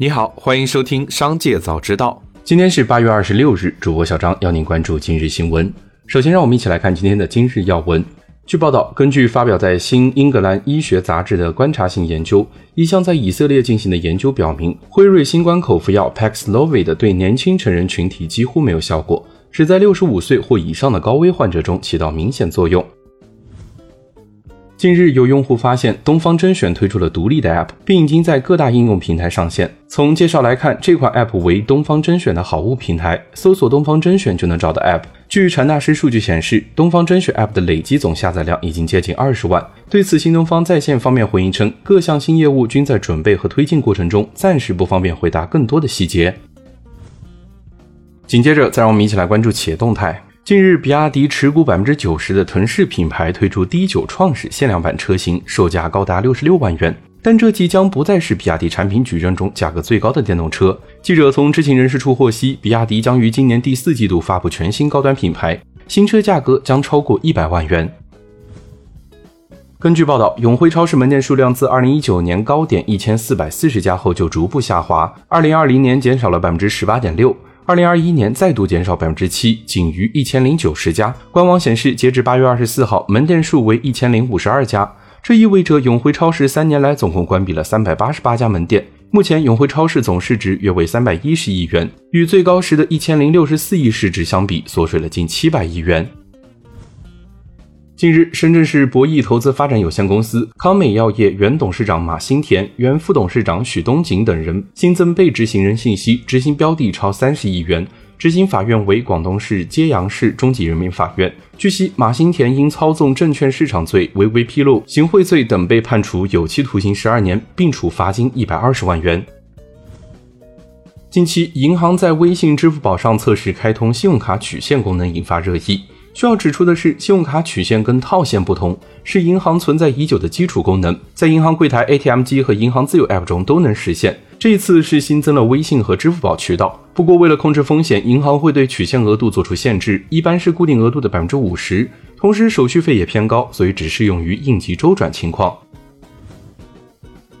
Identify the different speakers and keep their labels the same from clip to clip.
Speaker 1: 你好，欢迎收听《商界早知道》。
Speaker 2: 今天是八月二十六日，主播小张邀您关注今日新闻。首先，让我们一起来看今天的今日要闻。据报道，根据发表在《新英格兰医学杂志》的观察性研究，一项在以色列进行的研究表明，辉瑞新冠口服药 Paxlovid 对年轻成人群体几乎没有效果，只在六十五岁或以上的高危患者中起到明显作用。近日，有用户发现东方甄选推出了独立的 App，并已经在各大应用平台上线。从介绍来看，这款 App 为东方甄选的好物平台，搜索“东方甄选”就能找到 App。据传达师数据显示，东方甄选 App 的累计总下载量已经接近二十万。对此，新东方在线方面回应称，各项新业务均在准备和推进过程中，暂时不方便回答更多的细节。紧接着，再让我们一起来关注企业动态。近日，比亚迪持股百分之九十的腾势品牌推出 D9 创始限量版车型，售价高达六十六万元。但这即将不再是比亚迪产品矩阵中价格最高的电动车。记者从知情人士处获悉，比亚迪将于今年第四季度发布全新高端品牌，新车价格将超过一百万元。根据报道，永辉超市门店数量自二零一九年高点一千四百四十家后就逐步下滑，二零二零年减少了百分之十八点六。二零二一年再度减少百分之七，仅余一千零九十家。官网显示，截至八月二十四号，门店数为一千零五十二家。这意味着永辉超市三年来总共关闭了三百八十八家门店。目前，永辉超市总市值约为三百一十亿元，与最高时的一千零六十四亿市值相比，缩水了近七百亿元。近日，深圳市博弈投资发展有限公司、康美药业原董事长马新田、原副董事长许东景等人新增被执行人信息，执行标的超三十亿元。执行法院为广东市揭阳市中级人民法院。据悉，马新田因操纵证券市场罪、违规披露、行贿罪等被判处有期徒刑十二年，并处罚金一百二十万元。近期，银行在微信、支付宝上测试开通信用卡取现功能，引发热议。需要指出的是，信用卡取现跟套现不同，是银行存在已久的基础功能，在银行柜台 ATM 机和银行自有 App 中都能实现。这一次是新增了微信和支付宝渠道，不过为了控制风险，银行会对取现额度做出限制，一般是固定额度的百分之五十，同时手续费也偏高，所以只适用于应急周转情况。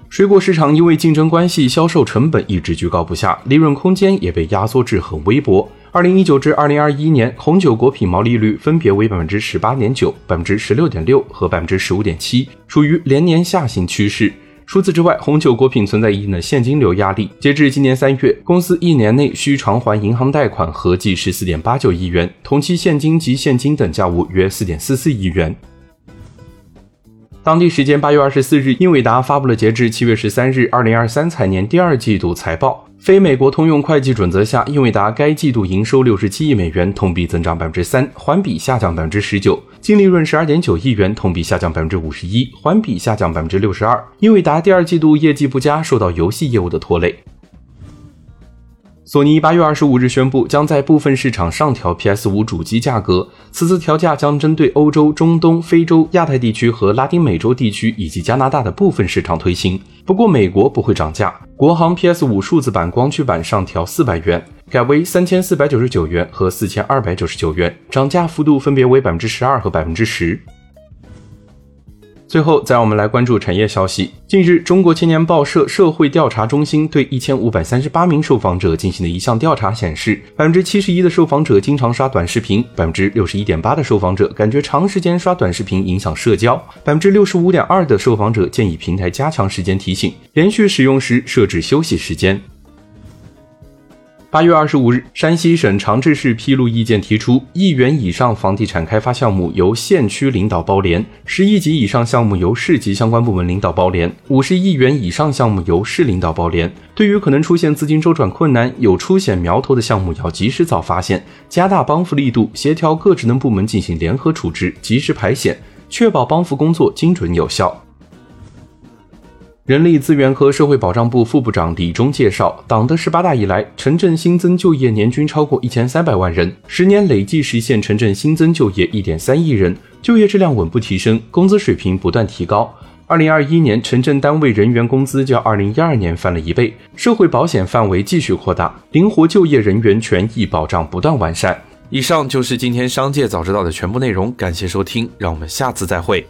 Speaker 2: 水果市场因为竞争关系，销售成本一直居高不下，利润空间也被压缩至很微薄。二零一九至二零二一年，红酒果品毛利率分别为百分之十八点九、百分之十六点六和百分之十五点七，属于连年下行趋势。除此之外，红酒果品存在一定的现金流压力。截至今年三月，公司一年内需偿还银行贷款合计十四点八九亿元，同期现金及现金等价物约四点四四亿元。当地时间八月二十四日，英伟达发布了截至七月十三日二零二三财年第二季度财报。非美国通用会计准则下，英伟达该季度营收六十七亿美元，同比增长百分之三，环比下降百分之十九；净利润十二点九亿元，同比下降百分之五十一，环比下降百分之六十二。英伟达第二季度业绩不佳，受到游戏业务的拖累。索尼八月二十五日宣布，将在部分市场上调 PS 五主机价格。此次调价将针对欧洲、中东、非洲、亚太地区和拉丁美洲地区以及加拿大的部分市场推行。不过，美国不会涨价。国行 PS 五数字版光驱版上调四百元，改为三千四百九十九元和四千二百九十九元，涨价幅度分别为百分之十二和百分之十。最后，再让我们来关注产业消息。近日，中国青年报社社会调查中心对一千五百三十八名受访者进行的一项调查显示，百分之七十一的受访者经常刷短视频，百分之六十一点八的受访者感觉长时间刷短视频影响社交，百分之六十五点二的受访者建议平台加强时间提醒，连续使用时设置休息时间。八月二十五日，山西省长治市披露意见，提出亿元以上房地产开发项目由县区领导包联，十亿级以上项目由市级相关部门领导包联，五十亿元以上项目由市领导包联。对于可能出现资金周转困难、有出险苗头的项目，要及时早发现，加大帮扶力度，协调各职能部门进行联合处置，及时排险，确保帮扶工作精准有效。人力资源和社会保障部副部长李忠介绍，党的十八大以来，城镇新增就业年均超过一千三百万人，十年累计实现城镇新增就业一点三亿人，就业质量稳步提升，工资水平不断提高。二零二一年，城镇单位人员工资较二零一二年翻了一倍，社会保险范围继续扩大，灵活就业人员权益保障不断完善。
Speaker 1: 以上就是今天商界早知道的全部内容，感谢收听，让我们下次再会。